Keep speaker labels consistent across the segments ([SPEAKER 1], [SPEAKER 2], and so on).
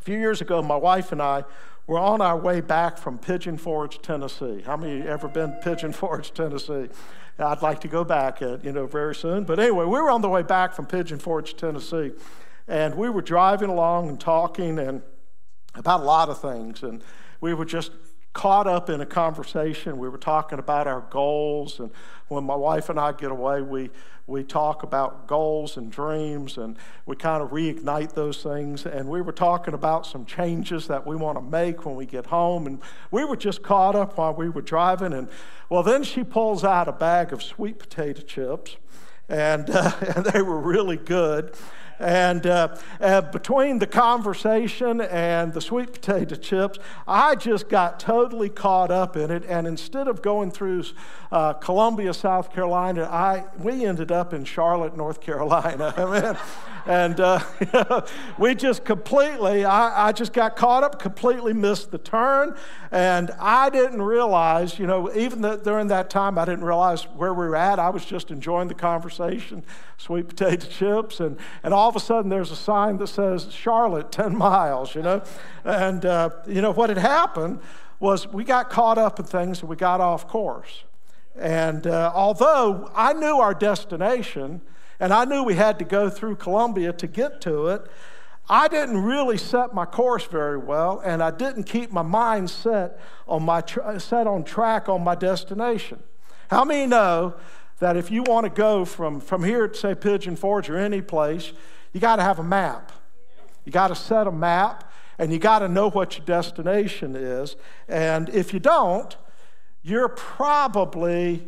[SPEAKER 1] A few years ago, my wife and I were on our way back from Pigeon Forge, Tennessee. How many ever been to Pigeon Forge, Tennessee? I'd like to go back, at, you know, very soon. But anyway, we were on the way back from Pigeon Forge, Tennessee, and we were driving along and talking and about a lot of things, and we were just caught up in a conversation. We were talking about our goals, and when my wife and I get away, we we talk about goals and dreams, and we kind of reignite those things. And we were talking about some changes that we want to make when we get home, and we were just caught up while we were driving. And well, then she pulls out a bag of sweet potato chips, and, uh, and they were really good. And uh, uh, between the conversation and the sweet potato chips, I just got totally caught up in it. And instead of going through uh, Columbia, South Carolina, I, we ended up in Charlotte, North Carolina. And uh, we just completely, I, I, just got caught up, completely missed the turn. And I didn't realize, you know, even the, during that time, I didn't realize where we were at. I was just enjoying the conversation, sweet potato chips, and, and all of a sudden there's a sign that says Charlotte, 10 miles, you know. And, uh, you know, what had happened was we got caught up in things and we got off course. And uh, although I knew our destination and I knew we had to go through Columbia to get to it, I didn't really set my course very well, and I didn't keep my mind set on my tra- set on track on my destination. How many know that if you want to go from, from here to say Pigeon Forge or any place, you got to have a map. You got to set a map and you got to know what your destination is. And if you don't, you're probably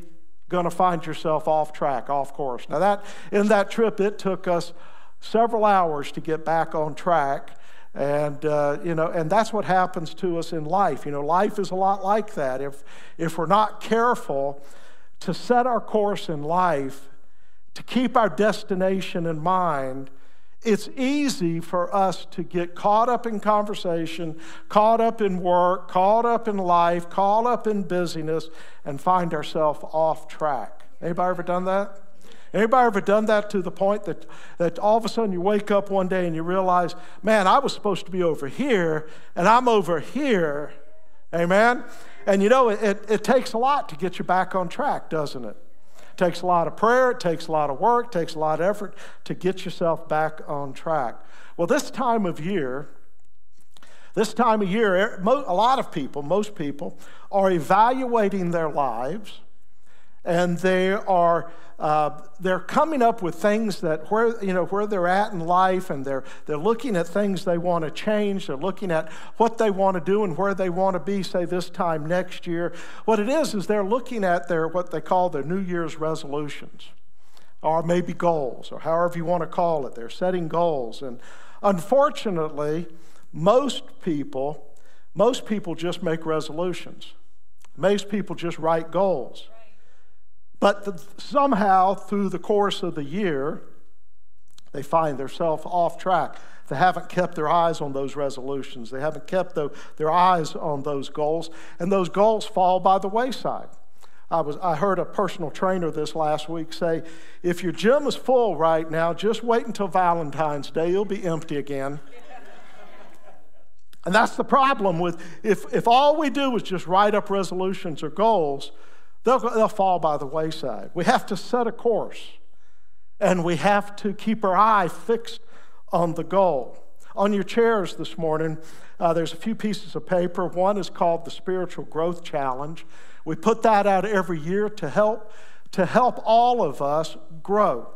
[SPEAKER 1] going to find yourself off track, off course. Now, that in that trip, it took us several hours to get back on track. And, uh, you know, and that's what happens to us in life. You know, life is a lot like that. If, if we're not careful to set our course in life, to keep our destination in mind, it's easy for us to get caught up in conversation, caught up in work, caught up in life, caught up in busyness, and find ourselves off track. Anybody ever done that? Anybody ever done that to the point that, that all of a sudden you wake up one day and you realize, man, I was supposed to be over here and I'm over here. Amen? And you know, it, it takes a lot to get you back on track, doesn't it? It takes a lot of prayer, it takes a lot of work, it takes a lot of effort to get yourself back on track. Well, this time of year, this time of year, a lot of people, most people, are evaluating their lives and they are uh, they're coming up with things that where you know where they're at in life and they're they're looking at things they want to change. They're looking at what they want to do and where they want to be say this time next year. What it is is they're looking at their what they call their new year's resolutions or maybe goals or however you want to call it. They're setting goals. And unfortunately most people most people just make resolutions. Most people just write goals but the, somehow, through the course of the year, they find themselves off track. They haven't kept their eyes on those resolutions. They haven't kept the, their eyes on those goals, and those goals fall by the wayside. I, was, I heard a personal trainer this last week say, if your gym is full right now, just wait until Valentine's Day, it'll be empty again. and that's the problem with if, if all we do is just write up resolutions or goals, They'll, they'll fall by the wayside. We have to set a course, and we have to keep our eye fixed on the goal. On your chairs this morning, uh, there's a few pieces of paper. One is called the Spiritual Growth Challenge. We put that out every year to help to help all of us grow.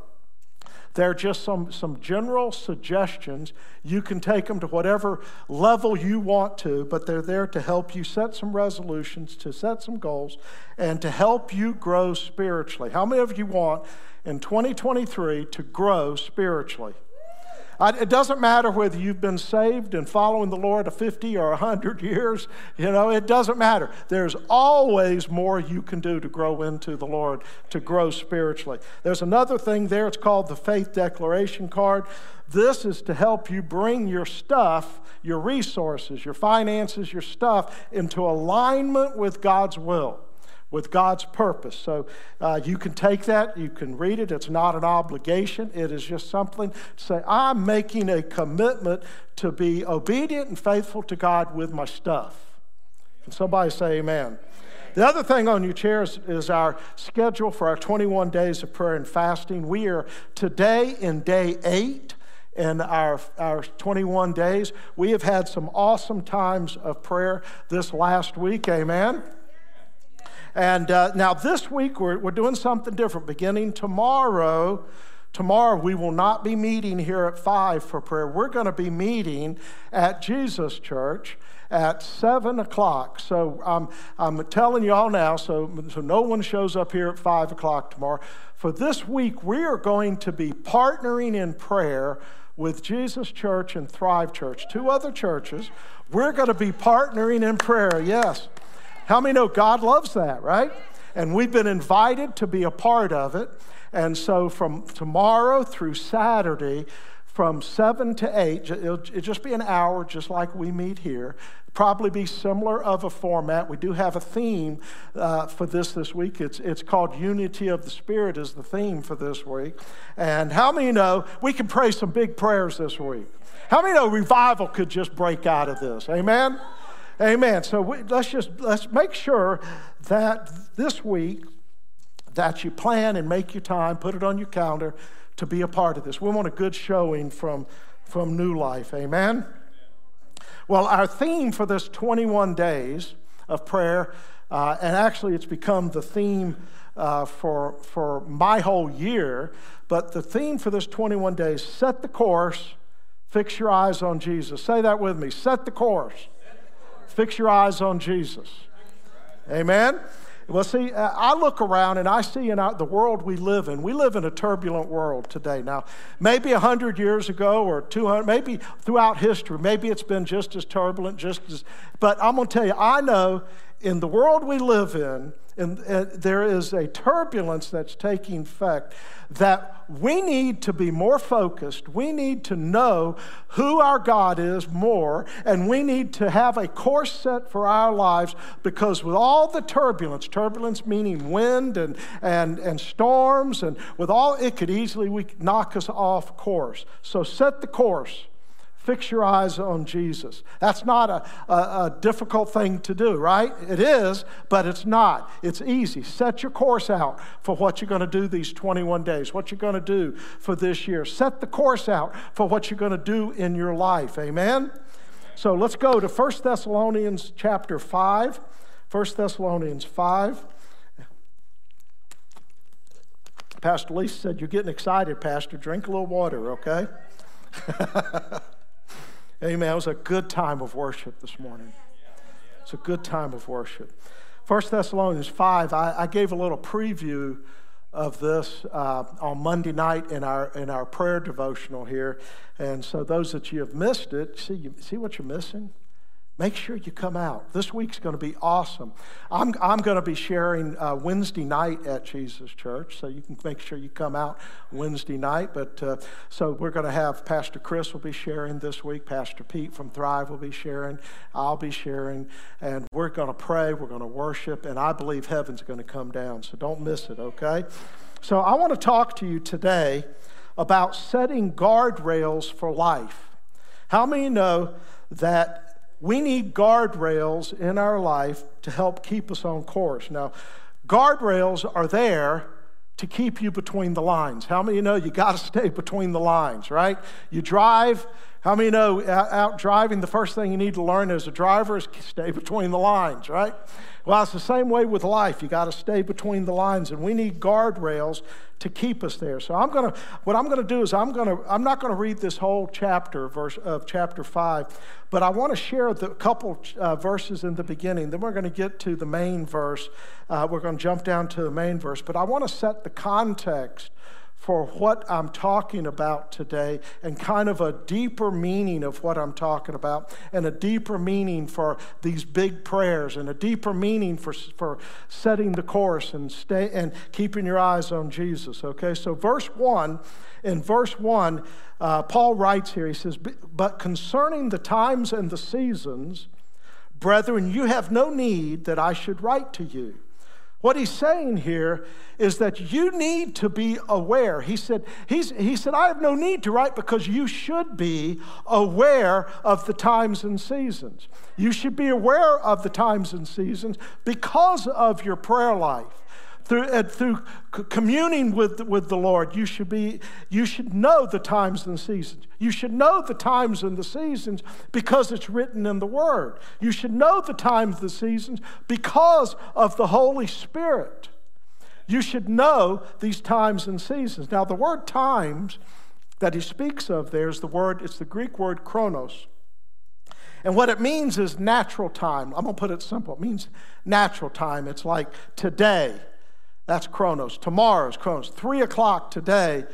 [SPEAKER 1] They're just some, some general suggestions. You can take them to whatever level you want to, but they're there to help you set some resolutions, to set some goals, and to help you grow spiritually. How many of you want in 2023 to grow spiritually? It doesn't matter whether you've been saved and following the Lord a 50 or 100 years, you know, it doesn't matter. There's always more you can do to grow into the Lord, to grow spiritually. There's another thing there, it's called the faith declaration card. This is to help you bring your stuff, your resources, your finances, your stuff into alignment with God's will with God's purpose. So uh, you can take that, you can read it. It's not an obligation, it is just something to say, I'm making a commitment to be obedient and faithful to God with my stuff. Can somebody say amen? The other thing on your chairs is our schedule for our 21 days of prayer and fasting. We are today in day eight in our, our 21 days. We have had some awesome times of prayer this last week. Amen. And uh, now this week we're, we're doing something different. Beginning tomorrow, tomorrow we will not be meeting here at 5 for prayer. We're going to be meeting at Jesus Church at 7 o'clock. So I'm, I'm telling you all now, so, so no one shows up here at 5 o'clock tomorrow. For this week, we are going to be partnering in prayer with Jesus Church and Thrive Church, two other churches. We're going to be partnering in prayer, yes. How many know God loves that, right? And we've been invited to be a part of it. And so from tomorrow through Saturday, from 7 to 8, it'll, it'll just be an hour, just like we meet here probably be similar of a format. We do have a theme uh, for this this week. It's, it's called Unity of the Spirit is the theme for this week. And how many know we can pray some big prayers this week? How many know revival could just break out of this? Amen? Amen. So we, let's just let's make sure that this week that you plan and make your time, put it on your calendar to be a part of this. We want a good showing from from New Life. Amen. Well, our theme for this 21 days of prayer, uh, and actually it's become the theme uh, for for my whole year. But the theme for this 21 days: set the course, fix your eyes on Jesus. Say that with me. Set the course Fix your eyes on Jesus. Amen. Well, see, uh, I look around and I see in the world we live in, we live in a turbulent world today. Now, maybe 100 years ago or 200, maybe throughout history, maybe it's been just as turbulent, just as, but I'm going to tell you, I know in the world we live in, and, there is a turbulence that's taking effect that we need to be more focused. We need to know who our God is more, and we need to have a course set for our lives because with all the turbulence, turbulence meaning wind and, and, and storms, and with all, it could easily we, knock us off course. So set the course Fix your eyes on Jesus. That's not a, a, a, difficult thing to do, right? It is, but it's not. It's easy. Set your course out for what you're going to do these 21 days, what you're going to do for this year. Set the course out for what you're going to do in your life. Amen? So let's go to 1 Thessalonians chapter 5. 1 Thessalonians 5. Pastor Lisa said, You're getting excited, Pastor. Drink a little water, okay? Amen. It was a good time of worship this morning. It's a good time of worship. 1 Thessalonians 5, I, I gave a little preview of this uh, on Monday night in our, in our prayer devotional here. And so, those that you have missed it, see, you, see what you're missing? Make sure you come out. This week's going to be awesome. I'm, I'm going to be sharing uh, Wednesday night at Jesus Church, so you can make sure you come out Wednesday night. But uh, so we're going to have Pastor Chris will be sharing this week. Pastor Pete from Thrive will be sharing. I'll be sharing, and we're going to pray. We're going to worship, and I believe heaven's going to come down. So don't miss it. Okay. So I want to talk to you today about setting guardrails for life. How many know that? We need guardrails in our life to help keep us on course. Now, guardrails are there to keep you between the lines. How many know you got to stay between the lines, right? You drive, how many know out driving, the first thing you need to learn as a driver is stay between the lines, right? Well, it's the same way with life. You got to stay between the lines, and we need guardrails to keep us there. So I'm to, what I'm to do is I'm to, I'm not to read this whole chapter verse of chapter five, but I want to share the couple uh, verses in the beginning. Then we're to get to the main verse. Uh, we're to jump down to the main verse, but I want to set the context for what I'm talking about today and kind of a deeper meaning of what I'm talking about and a deeper meaning for these big prayers and a deeper meaning for, for setting the course and stay and keeping your eyes on Jesus. Okay, so verse 1, in verse 1, uh, Paul writes here, he says, But concerning the times and the seasons, brethren, you have no need that I should write to you What he's saying here is that you need to be aware. He said, he's, he said, I have no need to write because you should be aware of the times and seasons. You should be aware of the times and seasons because of your prayer life through, through communing with, with the Lord, you should, be, you should know the times and the seasons. You should know the times and the seasons because it's written in the Word. You should know the times and the seasons because of the Holy Spirit. You should know these times and seasons. Now, the word times that he speaks of there is the word, it's the Greek word chronos. And what it means is natural time. I'm going to put it simple. It means natural time. It's like today. That's Chronos. Tomorrow is Chronos. Three o'clock today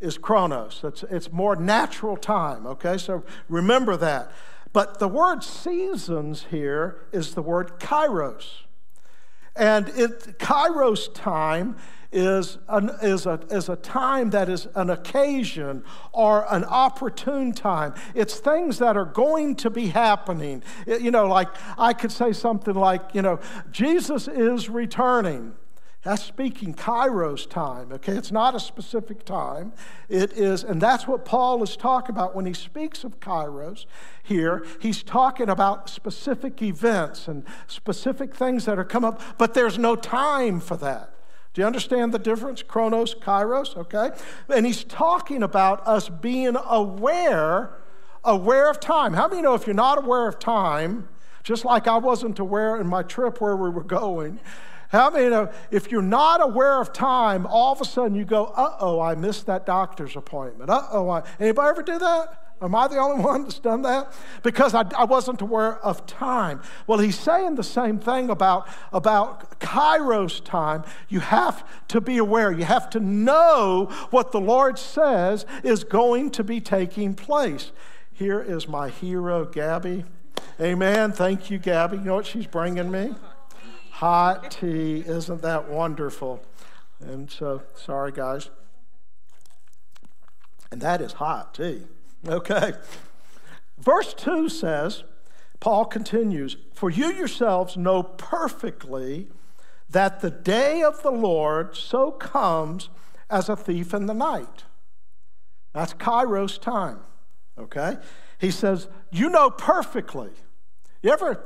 [SPEAKER 1] is Chronos. It's, it's more natural time, okay? So remember that. But the word seasons here is the word kairos. And it, kairos time is, an, is, a, is a time that is an occasion or an opportune time. It's things that are going to be happening. It, you know, like I could say something like, you know, Jesus is returning. That's speaking Kairos time, okay? It's not a specific time. It is, and that's what Paul is talking about when he speaks of Kairos here. He's talking about specific events and specific things that are come up, but there's no time for that. Do you understand the difference? Chronos, Kairos, okay? And he's talking about us being aware, aware of time. How many know if you're not aware of time, just like I wasn't aware in my trip where we were going, how many know if you're not aware of time, all of a sudden you go, uh oh, I missed that doctor's appointment. Uh oh, anybody ever do that? Am I the only one that's done that? Because I, I, wasn't aware of time. Well, he's saying the same thing about, about Kairos time. You have to be aware. You have to know what the Lord says is going to be taking place. Here is my hero, Gabby. Amen. Thank you, Gabby. You know what she's bringing me? Hot tea. Isn't that wonderful? And so, sorry, guys. And that is hot tea. Okay. Verse 2 says, Paul continues, For you yourselves know perfectly that the day of the Lord so comes as a thief in the night. That's Kairos time. Okay? He says, You know perfectly. You ever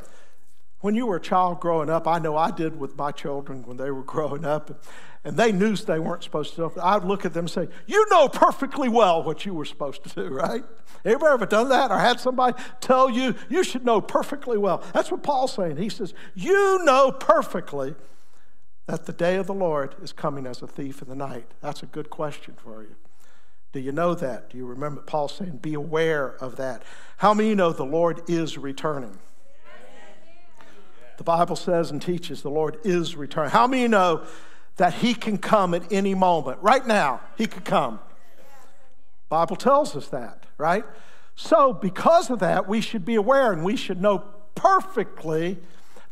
[SPEAKER 1] when you were a child growing up, I know I did with my children when they were growing up, and they knew they weren't supposed to do I'd look at them and say, You know perfectly well what you were supposed to do, right? Anybody ever done that or had somebody tell you, You should know perfectly well? That's what Paul's saying. He says, You know perfectly that the day of the Lord is coming as a thief in the night. That's a good question for you. Do you know that? Do you remember Paul saying, Be aware of that? How many know the Lord is returning? The Bible says and teaches the Lord is returning. How many know that He can come at any moment? Right now, He could come. Bible tells us that, right? So, because of that, we should be aware and we should know perfectly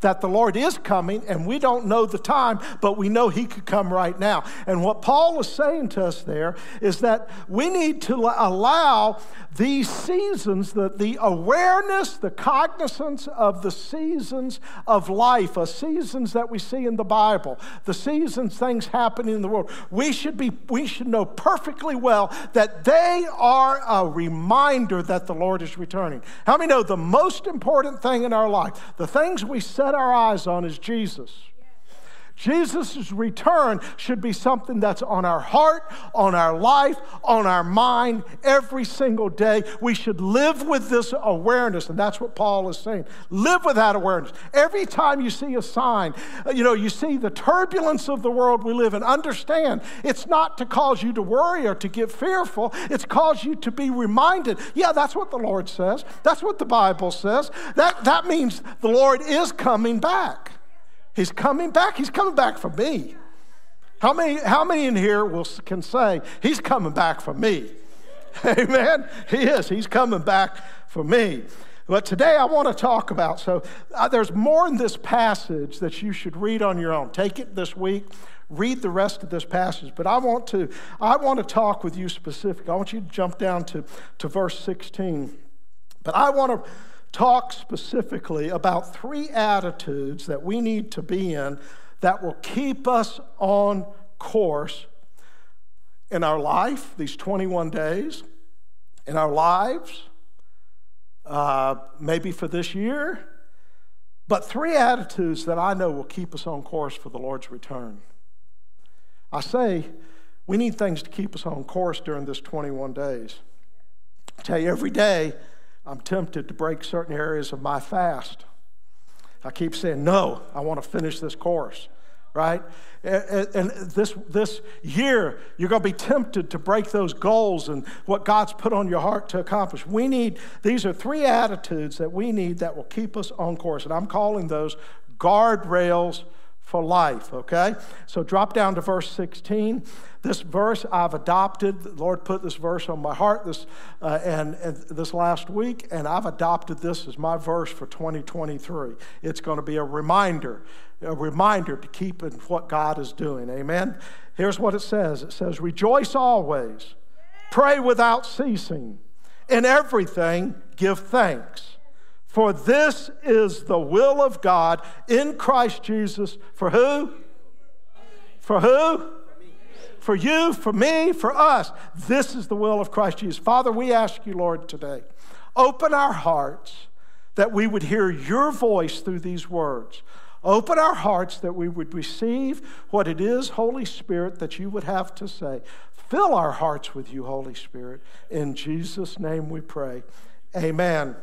[SPEAKER 1] that the Lord is coming, and we don't know the time, but we know He could come right now. And what Paul is saying to us there is that we need to allow these seasons, the, the awareness, the cognizance of the seasons of life, the seasons that we see in the Bible, the seasons things happening in the world. We should be, we should know perfectly well that they are a reminder that the Lord is returning. How many know the most important thing in our life, the things we set our eyes on is Jesus? Jesus' return should be something that's on our heart, on our life, on our mind every single day. We should live with this awareness, and that's what Paul is saying. Live with that awareness. Every time you see a sign, uh, you know, you see the turbulence of the world we live in, understand it's not to cause you to worry or to get fearful, it's cause you to be reminded. Yeah, that's what the Lord says. That's what the Bible says. That, that means the Lord is coming back. He's coming back. He's coming back for me. How many, how many in here will, can say, He's coming back for me? Amen. He is. He's coming back for me. But today I want to talk about, so uh, there's more in this passage that you should read on your own. Take it this week, read the rest of this passage. But I want to, I want to talk with you specifically. I want you to jump down to, to verse 16. But I want to talk specifically about three attitudes that we need to be in that will keep us on course in our life, these 21 days, in our lives, uh, maybe for this year, but three attitudes that I know will keep us on course for the Lord's return. I say we need things to keep us on course during this 21 days. I tell you, every day I'm tempted to break certain areas of my fast. I keep saying, no, I want to finish this course right? And this, this year, you're going to be tempted to break those goals and what God's put on your heart to accomplish. We need, these are three attitudes that we need that will keep us on course. And I'm calling those guardrails for life, okay? So drop down to verse 16. This verse I've adopted. The Lord put this verse on my heart this, uh, and, and this last week, and I've adopted this as my verse for 2023. It's going to be a reminder, a reminder to keep in what God is doing. Amen? Here's what it says it says, Rejoice always, pray without ceasing, in everything give thanks for this is the will of God in Christ Jesus for who? For who? For you, for me, for us. This is the will of Christ Jesus. Father, we ask you, Lord, today, open our hearts that we would hear your voice through these words. Open our hearts that we would receive what it is, Holy Spirit, that you would have to say. Fill our hearts with you, Holy Spirit. In Jesus' name we pray. Amen.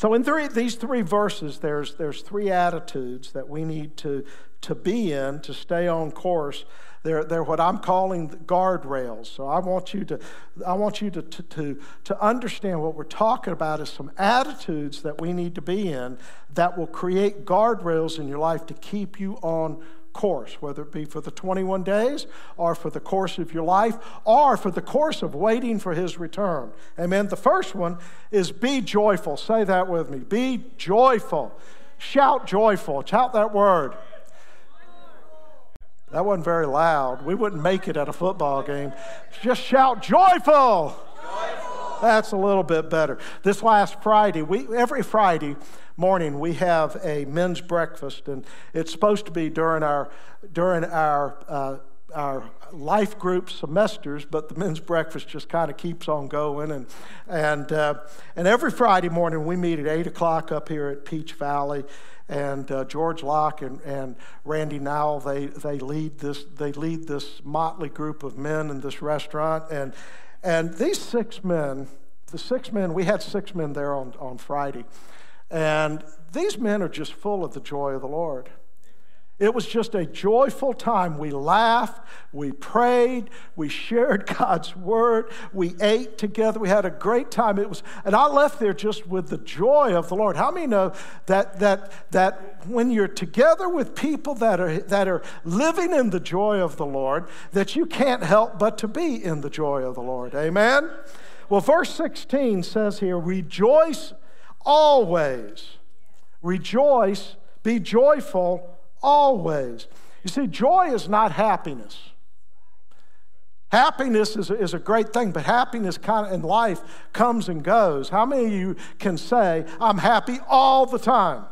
[SPEAKER 1] So, in three, these three verses, there's, there's three attitudes that we need to, to be in to stay on course. They're, they're what I'm calling guardrails. So, I want you, to, I want you to, to, to, to understand what we're talking about is some attitudes that we need to be in that will create guardrails in your life to keep you on course, whether it be for the 21 days or for the course of your life or for the course of waiting for his return. Amen. The first one is be joyful. Say that with me. Be joyful. Shout joyful. Shout that word. That wasn't very loud. We wouldn't make it at a football game. Just shout joyful. joyful. That's a little bit better. This last Friday, we every Friday morning we have a men's breakfast, and it's supposed to be during our during our uh, our life group semesters, but the men's breakfast just kind of keeps on going. And, and, uh, and every Friday morning, we meet at 8 o'clock up here at Peach Valley. And uh, George Locke and, and Randy Nowell, they, they, lead this, they lead this motley group of men in this restaurant. And, and these six men, the six men, we had six men there on, on Friday. And these men are just full of the joy of the Lord. It was just a joyful time. We laughed, we prayed, we shared God's word, we ate together, we had a great time. It was, and I left there just with the joy of the Lord. How many know that that that when you're together with people that are that are living in the joy of the Lord, that you can't help but to be in the joy of the Lord. Amen. Well, verse 16 says here, rejoice always. Rejoice, be joyful always. You see, joy is not happiness. Happiness is, is a great thing, but happiness kind of in life comes and goes. How many of you can say, I'm happy all the time?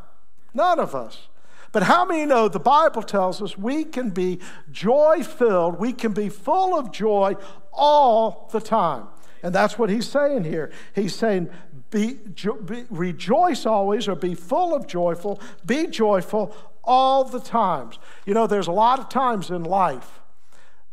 [SPEAKER 1] None of us. But how many know the Bible tells us we can be joy filled, we can be full of joy all the time? And that's what he's saying here. He's saying, be, be, rejoice always or be full of joyful, be joyful all the times. You know, there's a lot of times in life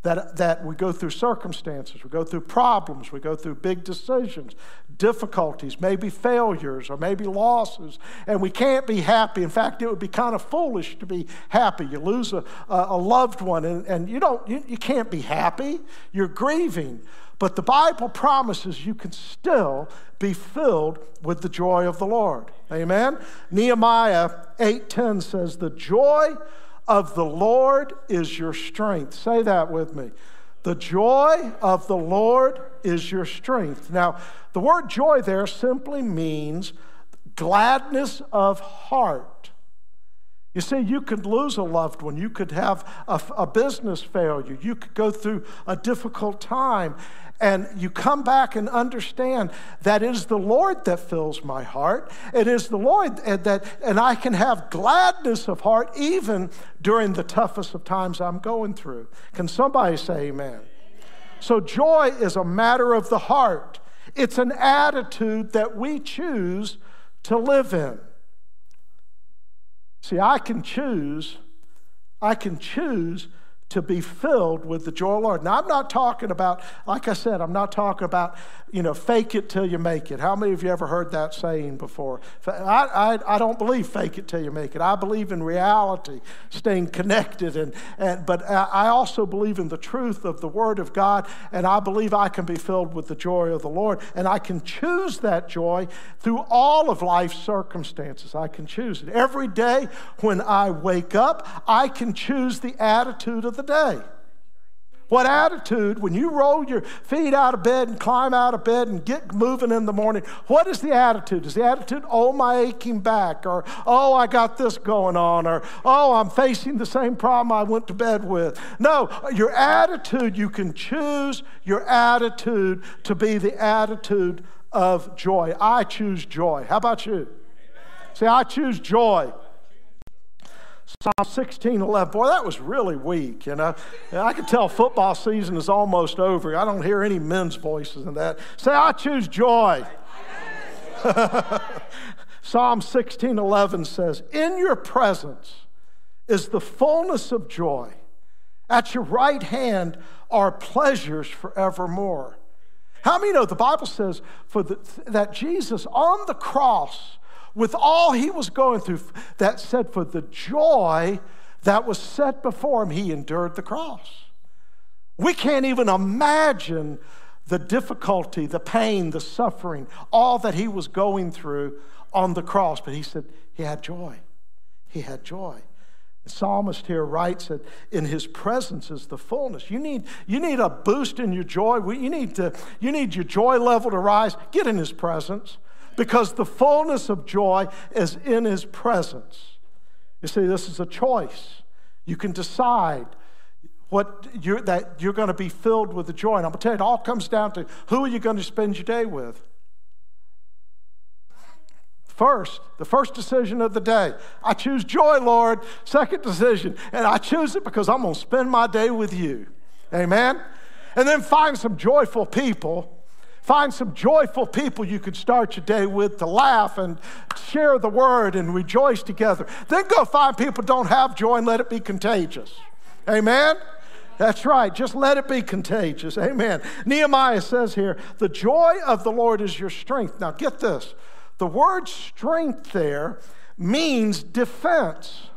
[SPEAKER 1] that, that we go through circumstances, we go through problems, we go through big decisions, difficulties, maybe failures or maybe losses, and we can't be happy. In fact, it would be kind of foolish to be happy. You lose a, a loved one and, and you, don't, you, you can't be happy, you're grieving. But the Bible promises you can still be filled with the joy of the Lord. Amen. Nehemiah 8:10 says, "The joy of the Lord is your strength." Say that with me. The joy of the Lord is your strength. Now, the word joy there simply means gladness of heart. You see, you could lose a loved one. You could have a, a, business failure. You could go through a difficult time. And you come back and understand that is the Lord that fills my heart. It is the Lord that, and I can have gladness of heart even during the toughest of times I'm going through. Can somebody say amen? So, joy is a matter of the heart, it's an attitude that we choose to live in. See, I can choose, I can choose to be filled with the joy of the Lord. Now, I'm not talking about, like I said, I'm not talking about, you know, fake it till you make it. How many of you ever heard that saying before? I, I, I don't believe fake it till you make it. I believe in reality, staying connected. And, and, but I also believe in the truth of the Word of God, and I believe I can be filled with the joy of the Lord. And I can choose that joy through all of life's circumstances. I can choose it. Every day when I wake up, I can choose the attitude of the day. What attitude, when you roll your feet out of bed and climb out of bed and get moving in the morning, what is the attitude? Is the attitude, oh, my aching back, or oh, I got this going on, or oh, I'm facing the same problem I went to bed with? No, your attitude, you can choose your attitude to be the attitude of joy. I choose joy. How about you? Say, I choose joy. Psalm 16, 11. Boy, that was really weak, you know. I can tell football season is almost over. I don't hear any men's voices in that. Say, I choose joy. Psalm 16, 11 says, In your presence is the fullness of joy. At your right hand are pleasures forevermore. How many know the Bible says for the, that Jesus on the cross with all he was going through, that said, for the joy that was set before him, he endured the cross. We can't even imagine the difficulty, the pain, the suffering, all that he was going through on the cross. But he said he had joy. He had joy. The psalmist here writes that in his presence is the fullness. You need, you need a boost in your joy. You need, to, you need your joy level to rise. Get in his presence because the fullness of joy is in his presence. You see, this is a choice. You can decide what you're, that you're going to be filled with the joy. And I'm going to tell you, it all comes down to who are you going to spend your day with? First, the first decision of the day. I choose joy, Lord. Second decision, and I choose it because I'm going to spend my day with you. Amen? And then find some joyful people Find some joyful people you can start your day with to laugh and share the word and rejoice together. Then go find people don't have joy and let it be contagious. Amen? That's right. Just let it be contagious. Amen. Nehemiah says here, the joy of the Lord is your strength. Now get this. The word strength there means defense.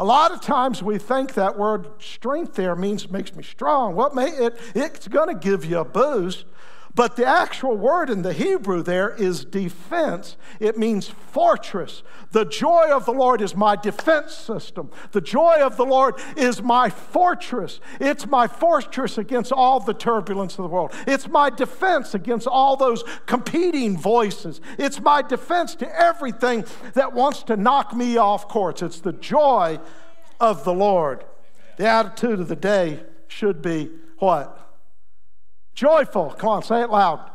[SPEAKER 1] A lot of times we think that word strength there means makes me strong. May it it's going to give you a boost, but the actual word in the Hebrew there is defense. It means fortress. The joy of the Lord is my defense system. The joy of the Lord is my fortress. It's my fortress against all the turbulence of the world. It's my defense against all those competing voices. It's my defense to everything that wants to knock me off course. It's the joy of the Lord. The attitude of the day should be what? Joyful. Come on, say it loud.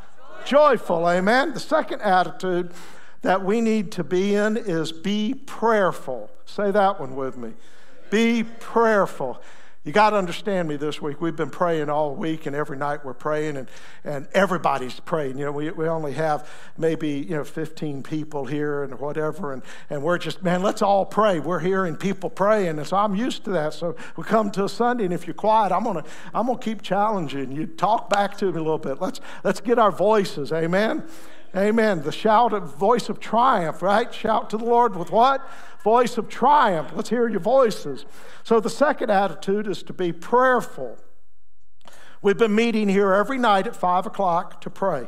[SPEAKER 1] Joyful. Joyful. Amen. The second attitude that we need to be in is be prayerful. Say that one with me. Be prayerful. You got to understand me this week. We've been praying all week, and every night we're praying, and, and everybody's praying. You know, we, we only have maybe, you know, 15 people here and whatever, and, and we're just, man, let's all pray. We're hearing people praying, and so I'm used to that. So we come to a Sunday, and if you're quiet, I'm going to I'm gonna keep challenging you. Talk back to me a little bit. Let's, let's get our voices. Amen. Amen. The shout of voice of triumph, right? Shout to the Lord with what? Voice of triumph. Let's hear your voices. So the second attitude is to be prayerful. We've been meeting here every night at five o'clock to pray.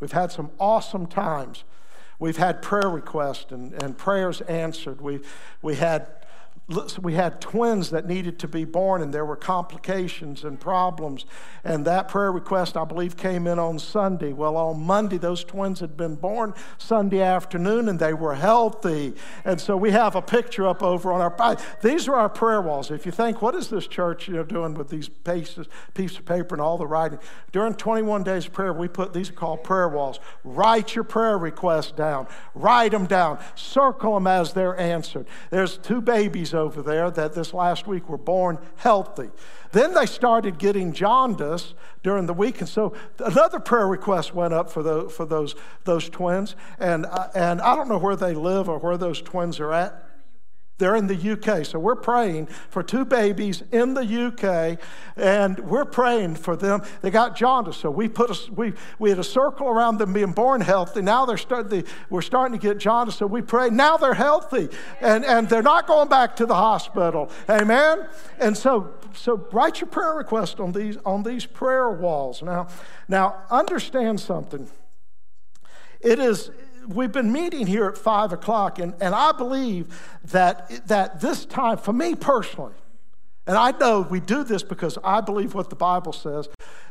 [SPEAKER 1] We've had some awesome times. We've had prayer requests and, and prayers answered. We, we had we had twins that needed to be born and there were complications and problems. And that prayer request i believe came in on sunday. Well on monday those twins had been born sunday afternoon and they were healthy. And so we have a picture up over on our these are our prayer walls. If you think what is this church you know doing with these pieces piece of paper and all the writing? During 21 days of prayer we put these are called prayer walls. Write your prayer requests down. Write them down. Circle them as they're answered. There's two babies over there that this last week were born healthy. Then they started getting jaundice during the week, and so another prayer request went up for, the, for those, those twins. And, uh, and I don't know where they live or where those twins are at. They're in the UK. So we're praying for two babies in the UK, and we're praying for them. They got jaundice. So we put a, we, we had a circle around them being born healthy. Now they're start, they, we're starting to get jaundice. So we pray. Now they're healthy, and, and they're not going back to the hospital. Amen? And so, so write your prayer request on these, on these prayer walls. Now, now understand something. It is we've been meeting here at five o'clock, and, and I believe that, that this time, for me personally, and I know we do this because I believe what the Bible says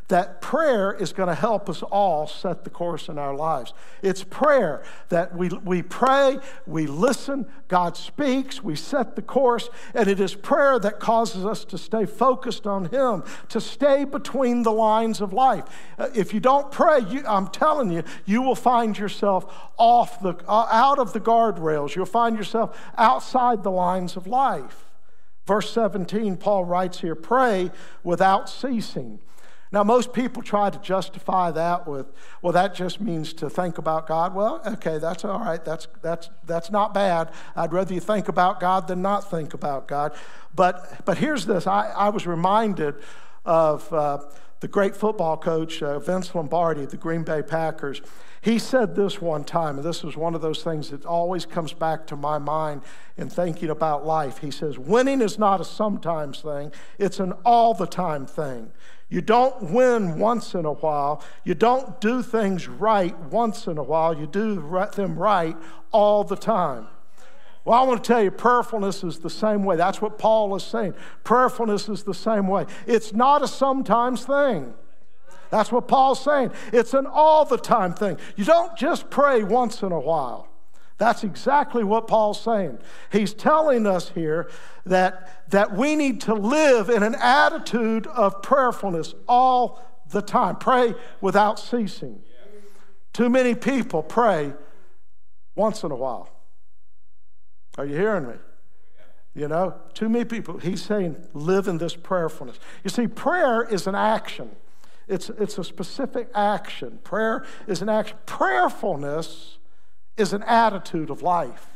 [SPEAKER 1] that prayer is going to help us all set the course in our lives. It's prayer that we, we pray, we listen, God speaks, we set the course, and it is prayer that causes us to stay focused on Him, to stay between the lines of life. Uh, if you don't pray, you, I'm telling you, you will find yourself off the, uh, out of the guardrails. You'll find yourself outside the lines of life. Verse 17, Paul writes here, pray without ceasing. Now, most people try to justify that with, well, that just means to think about God. Well, okay, that's all right. That's, that's, that's not bad. I'd rather you think about God than not think about God. But, but here's this I, I was reminded of uh, the great football coach, uh, Vince Lombardi, of the Green Bay Packers. He said this one time, and this was one of those things that always comes back to my mind in thinking about life. He says, Winning is not a sometimes thing, it's an all the time thing. You don't win once in a while. You don't do things right once in a while. You do them right all the time. Well, I want to tell you, prayerfulness is the same way. That's what Paul is saying. Prayerfulness is the same way. It's not a sometimes thing. That's what Paul's saying. It's an all the time thing. You don't just pray once in a while. That's exactly what Paul's saying. He's telling us here that, that we need to live in an attitude of prayerfulness all the time. Pray without ceasing. Too many people pray once in a while. Are you hearing me? You know, too many people, he's saying, live in this prayerfulness. You see, prayer is an action, it's, it's a specific action. Prayer is an action. Prayerfulness is an attitude of life.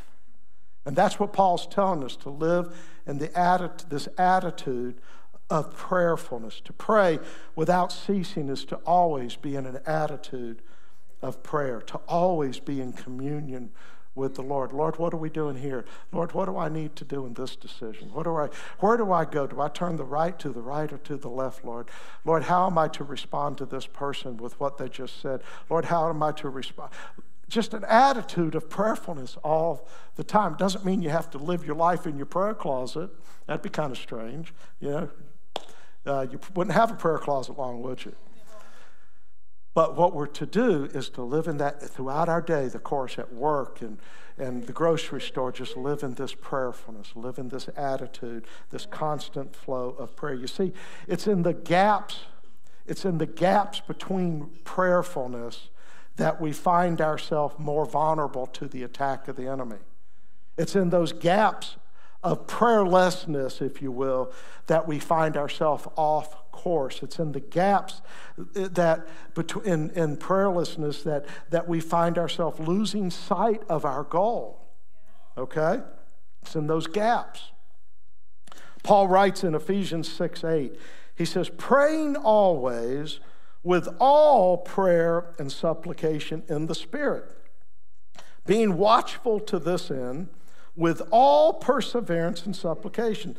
[SPEAKER 1] And that's what Paul's telling us to live in the atti- this attitude of prayerfulness. To pray without ceasing is to always be in an attitude of prayer, to always be in communion with the Lord. Lord, what are we doing here? Lord, what do I need to do in this decision? What do I, where do I go? Do I turn the right to the right or to the left, Lord? Lord, how am I to respond to this person with what they just said? Lord, how am I to respond? just an attitude of prayerfulness all the time. Doesn't mean you have to live your life in your prayer closet. That'd be kind of strange. You know, uh, you wouldn't have a prayer closet long, would you? But what we're to do is to live in that throughout our day, the course at work and, and the grocery store, just live in this prayerfulness, live in this attitude, this constant flow of prayer. You see, it's in the gaps, it's in the gaps between prayerfulness that we find ourselves more vulnerable to the attack of the enemy. It's in those gaps of prayerlessness, if you will, that we find ourselves off course. It's in the gaps that in, in prayerlessness that, that we find ourselves losing sight of our goal. Okay? It's in those gaps. Paul writes in Ephesians 6 8, he says, praying always with all prayer and supplication in the Spirit, being watchful to this end with all perseverance and supplication.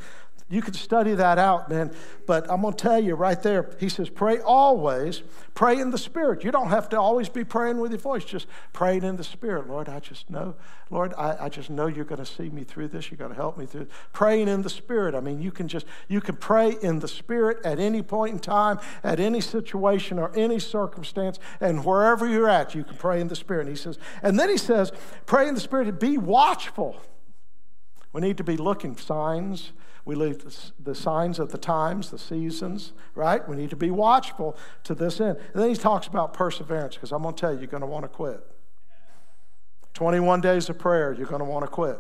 [SPEAKER 1] you could study that out, man. But I'm going to tell you right there, he says, pray always, pray in the Spirit. You don't have to always be praying with your voice, just praying in the Spirit. Lord, I just know, Lord, I, I just know you're going to see me through this. You're going to help me through Praying in the Spirit. I mean, you can just, you can pray in the Spirit at any point in time, at any situation or any circumstance, and wherever you're at, you can pray in the Spirit. And he says, and then he says, pray in the Spirit and be watchful. We need to be looking signs. We leave the signs of the times, the seasons, right? We need to be watchful to this end. And then he talks about perseverance because I'm going to tell you, you're going to want to quit. 21 days of prayer, you're going to want to quit.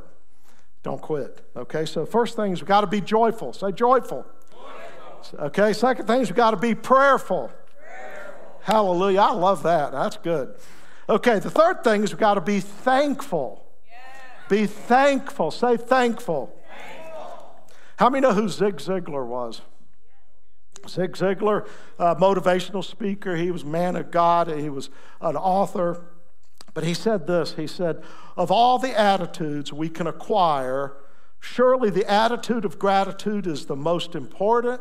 [SPEAKER 1] Don't quit. Okay, so first thing is we've got to be joyful. Say joyful. joyful. Okay, second thing is we've got to be prayerful. prayerful. Hallelujah. I love that. That's good. Okay, the third thing is we've got to be thankful. Be thankful. Say thankful. thankful. How many know who Zig Ziglar was? Zig Ziglar, motivational speaker. He was man of God. He was an author. But he said this He said, Of all the attitudes we can acquire, surely the attitude of gratitude is the most important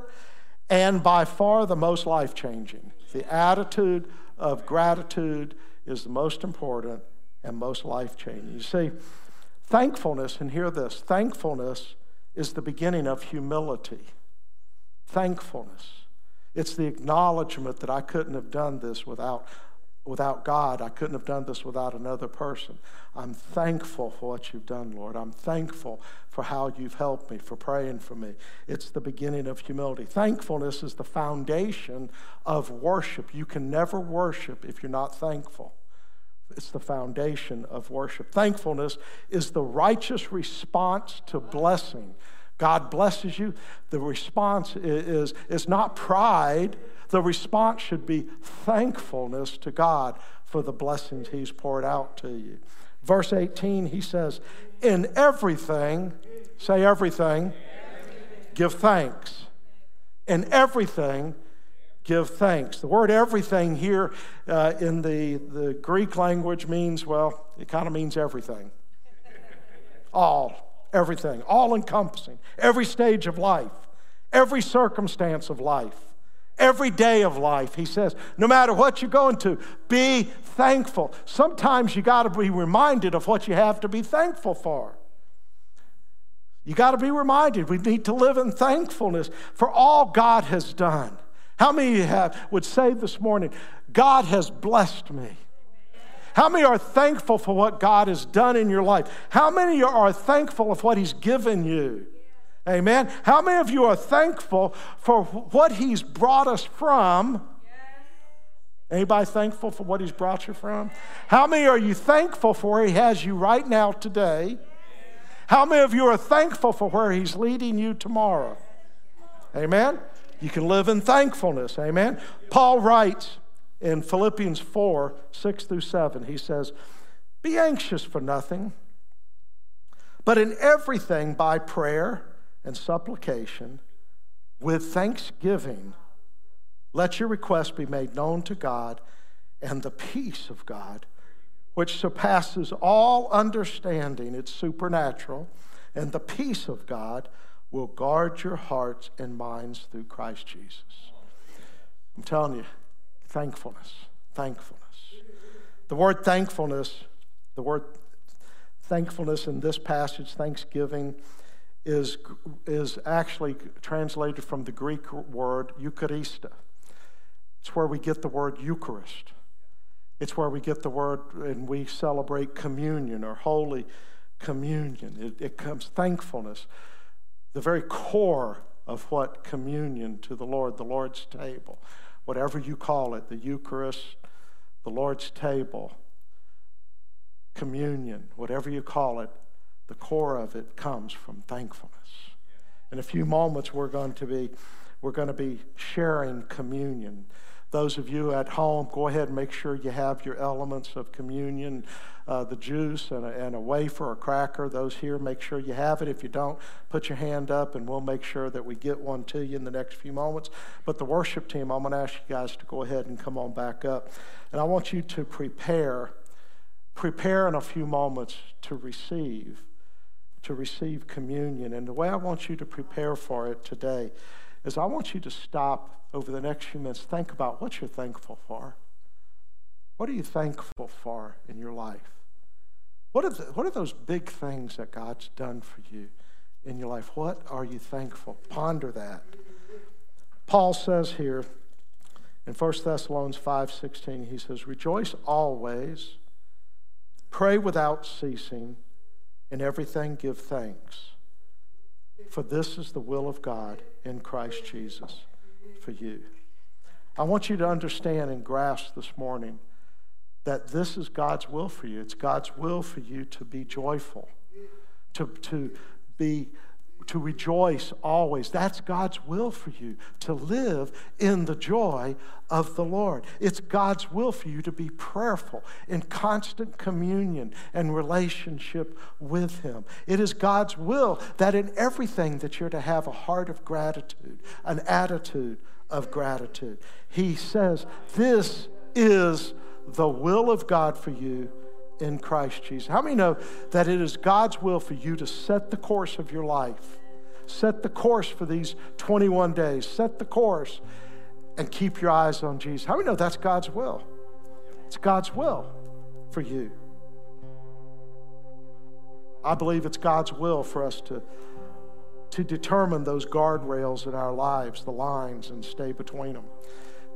[SPEAKER 1] and by far the most life changing. The attitude of gratitude is the most important and most life changing. You see, Thankfulness, and hear this thankfulness is the beginning of humility. Thankfulness. It's the acknowledgement that I couldn't have done this without, without God. I couldn't have done this without another person. I'm thankful for what you've done, Lord. I'm thankful for how you've helped me, for praying for me. It's the beginning of humility. Thankfulness is the foundation of worship. You can never worship if you're not thankful. It's the foundation of worship. Thankfulness is the righteous response to blessing. God blesses you. The response is, is not pride. The response should be thankfulness to God for the blessings He's poured out to you. Verse 18, he says, In everything, say everything, give thanks. In everything, give thanks. The word everything here uh, in the, the Greek language means, well, it kind of means everything. All, everything, all encompassing, every stage of life, every circumstance of life, every day of life. He says, no matter what you're going to, be thankful. Sometimes you got to be reminded of what you have to be thankful for. You got to be reminded. We need to live in thankfulness for all God has done. How many have, would say this morning, God has blessed me? How many are thankful for what God has done in your life? How many are thankful of what He's given you? Amen. How many of you are thankful for what He's brought us from? Anybody thankful for what He's brought you from? How many are you thankful for where He has you right now today? How many of you are thankful for where He's leading you tomorrow? Amen. You can live in thankfulness. Amen. Paul writes in Philippians 4 6 through 7, he says, Be anxious for nothing, but in everything by prayer and supplication, with thanksgiving, let your requests be made known to God, and the peace of God, which surpasses all understanding, it's supernatural, and the peace of God will guard your hearts and minds through Christ Jesus. I'm telling you, thankfulness, thankfulness. The word thankfulness, the word thankfulness in this passage, thanksgiving, is, is actually translated from the Greek word Eucharista. It's where we get the word Eucharist. It's where we get the word, and we celebrate communion or holy communion. It, it comes thankfulness the very core of what communion to the Lord, the Lord's table, whatever you call it, the Eucharist, the Lord's table, communion, whatever you call it, the core of it comes from thankfulness. In a few moments, we're going to be, we're going to be sharing communion. Those of you at home, go ahead and make sure you have your elements of communion uh, the juice and a, and a wafer or cracker. Those here, make sure you have it. If you don't, put your hand up and we'll make sure that we get one to you in the next few moments. But the worship team, I'm going to ask you guys to go ahead and come on back up. And I want you to prepare, prepare in a few moments to receive to receive communion. And the way I want you to prepare for it today is I want you to stop over the next few minutes, think about what you're thankful for. What are you thankful for in your life? What are, the, what are those big things that God's done for you in your life? What are you thankful? Ponder that. Paul says here in 1 Thessalonians 5:16, he says, Rejoice always, pray without ceasing, in everything give thanks. For this is the will of God in Christ Jesus for you. I want you to understand and grasp this morning that this is God's will for you. It's God's will for you to be joyful, to, to be to rejoice always. That's God's will for you, to live in the joy of the Lord. It's God's will for you to be prayerful, in constant communion and relationship with Him. It is God's will that in everything that you're to have a heart of gratitude, an attitude of gratitude. He says, This is the will of God for you in Christ Jesus. How many know that it is God's will for you to set the course of your life? Set the course for these 21 days. Set the course and keep your eyes on Jesus. How many know that's God's will? It's God's will for you. I believe it's God's will for us to, to determine those guardrails in our lives, the lines, and stay between them.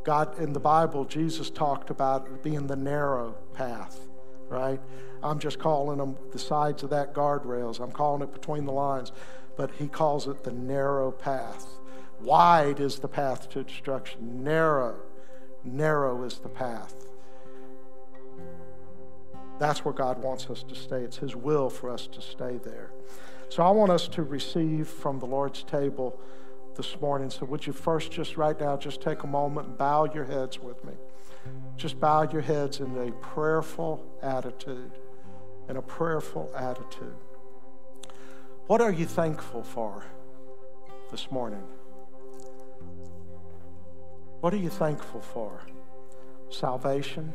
[SPEAKER 1] God, in the Bible, Jesus talked about being the narrow path, right? I'm just calling them the sides of that guardrails. I'm calling it between the lines, but he calls it the narrow path. Wide is the path to destruction. Narrow, narrow is the path. That's where God wants us to stay. It's His will for us to stay there. So I want us to receive from the Lord's table this morning. So, would you first just right now just take a moment and bow your heads with me? Just bow your heads in a prayerful attitude. In a prayerful attitude. What are you thankful for this morning? What are you thankful for? Salvation?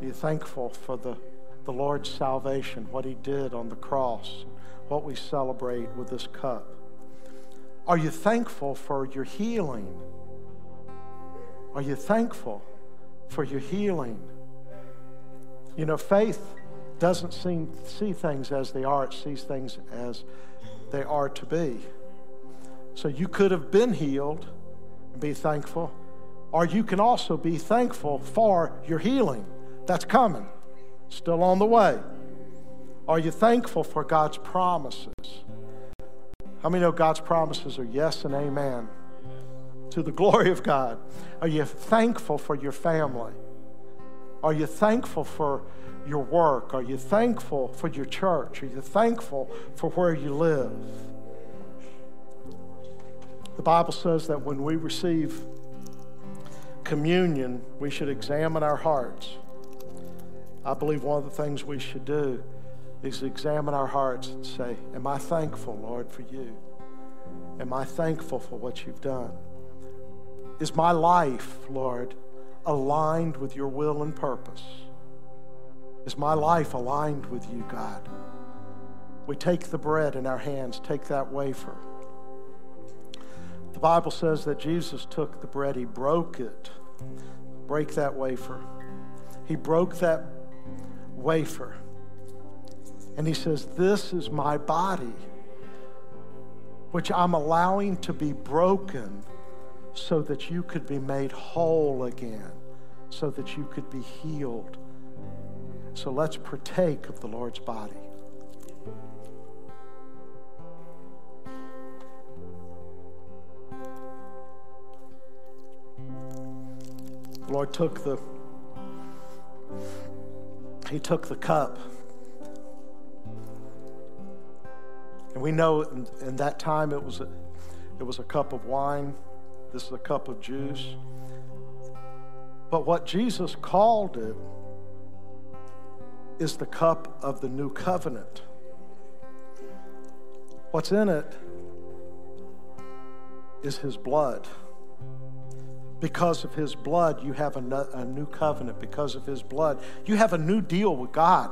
[SPEAKER 1] Are you thankful for the, the Lord's salvation, what He did on the cross, what we celebrate with this cup? Are you thankful for your healing? Are you thankful for your healing? You know, faith doesn't seem, see things as they are, it sees things as they are to be. So you could have been healed and be thankful, or you can also be thankful for your healing. That's coming, still on the way. Are you thankful for God's promises? How many know God's promises are yes and amen to the glory of God? Are you thankful for your family? Are you thankful for your work? Are you thankful for your church? Are you thankful for where you live? The Bible says that when we receive communion, we should examine our hearts. I believe one of the things we should do is examine our hearts and say, Am I thankful, Lord, for you? Am I thankful for what you've done? Is my life, Lord, aligned with your will and purpose? Is my life aligned with you, God? We take the bread in our hands, take that wafer. The Bible says that Jesus took the bread, he broke it. Break that wafer. He broke that wafer. And he says, This is my body, which I'm allowing to be broken so that you could be made whole again, so that you could be healed. So let's partake of the Lord's body. The Lord took the he took the cup And we know in, in that time it was, a, it was a cup of wine. This is a cup of juice. But what Jesus called it is the cup of the new covenant. What's in it is his blood. Because of his blood, you have a, new covenant. Because of his blood, you have a new deal with God.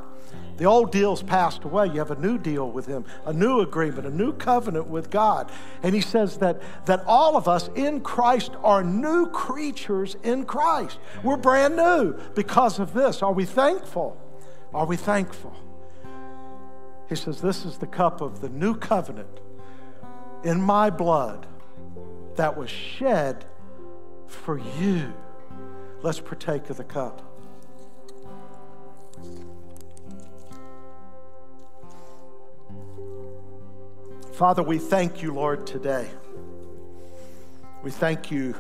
[SPEAKER 1] The old deal's passed away. You have a new deal with him, a new agreement, a new covenant with God. And he says that, that all of us in Christ are new creatures in Christ. We're brand new because of this. Are we thankful? Are we thankful? He says, This is the cup of the new covenant in my blood that was shed for you. Let's partake of the cup. Father, we thank you, Lord, today. We thank you,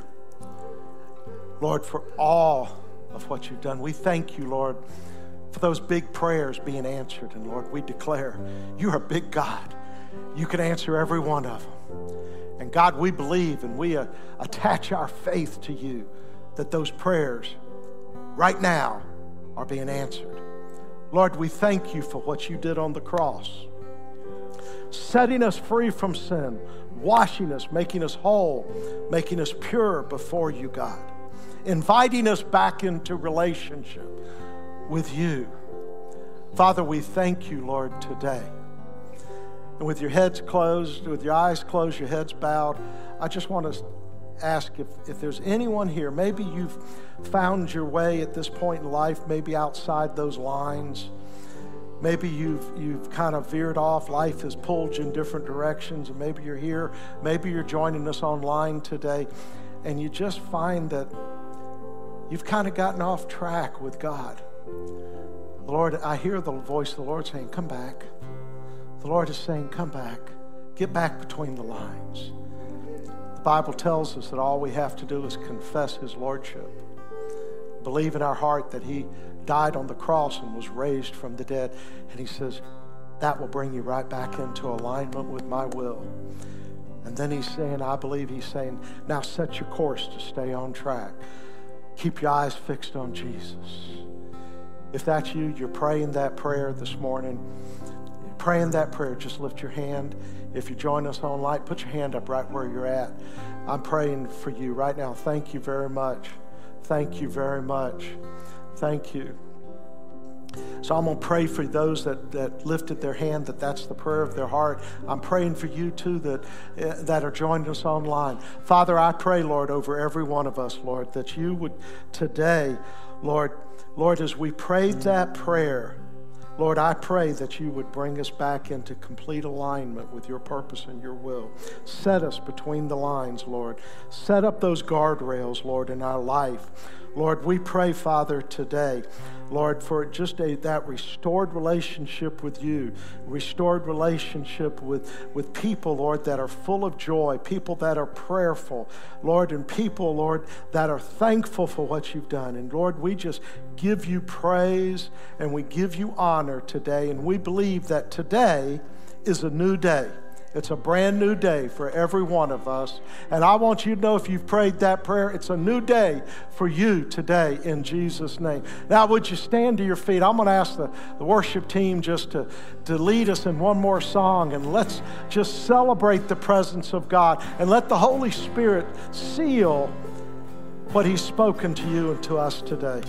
[SPEAKER 1] Lord, for all of what you've done. We thank you, Lord, for those big prayers being answered. And Lord, we declare you are a big God. You can answer every one of them. God, we believe and we uh, attach our faith to you that those prayers right now are being answered. Lord, we thank you for what you did on the cross setting us free from sin, washing us, making us whole, making us pure before you, God, inviting us back into relationship with you. Father, we thank you, Lord, today. And with your heads closed, with your eyes closed, your heads bowed, I just want to ask if, if there's anyone here, maybe you've found your way at this point in life, maybe outside those lines. Maybe you've, you've kind of veered off. Life has pulled you in different directions, and maybe you're here. Maybe you're joining us online today, and you just find that you've kind of gotten off track with God. Lord, I hear the voice of the Lord saying, Come back. The Lord is saying, Come back. Get back between the lines. The Bible tells us that all we have to do is confess His Lordship, believe in our heart that He died on the cross and was raised from the dead. And he says, that will bring you right back into alignment with my will. And then he's saying, I believe he's saying, now set your course to stay on track. Keep your eyes fixed on Jesus. If that's you, you're praying that prayer this morning. Praying that prayer, just lift your hand. If you join us online, put your hand up right where you're at. I'm praying for you right now. Thank you very much. Thank you very much. Thank you. So I'm going to pray for those that, that lifted their hand, that that's the prayer of their heart. I'm praying for you too that, uh, that are joining us online. Father, I pray, Lord, over every one of us, Lord, that you would today, Lord, Lord, as we prayed that prayer, Lord, I pray that you would bring us back into complete alignment with your purpose and your will. Set us between the lines, Lord. Set up those guardrails, Lord, in our life. Lord, we pray, Father, today, Lord, for just a, that restored relationship with you, restored relationship with, with people, Lord, that are full of joy, people that are prayerful, Lord, and people, Lord, that are thankful for what you've done. And Lord, we just give you praise and we give you honor today. And we believe that today is a new day. It's a brand new day for every one of us. And I want you to know if you've prayed that prayer, it's a new day for you today in Jesus' name. Now, would you stand to your feet? I'm going to ask the, the worship team just to, to lead us in one more song and let's just celebrate the presence of God and let the Holy Spirit seal what He's spoken to you and to us today.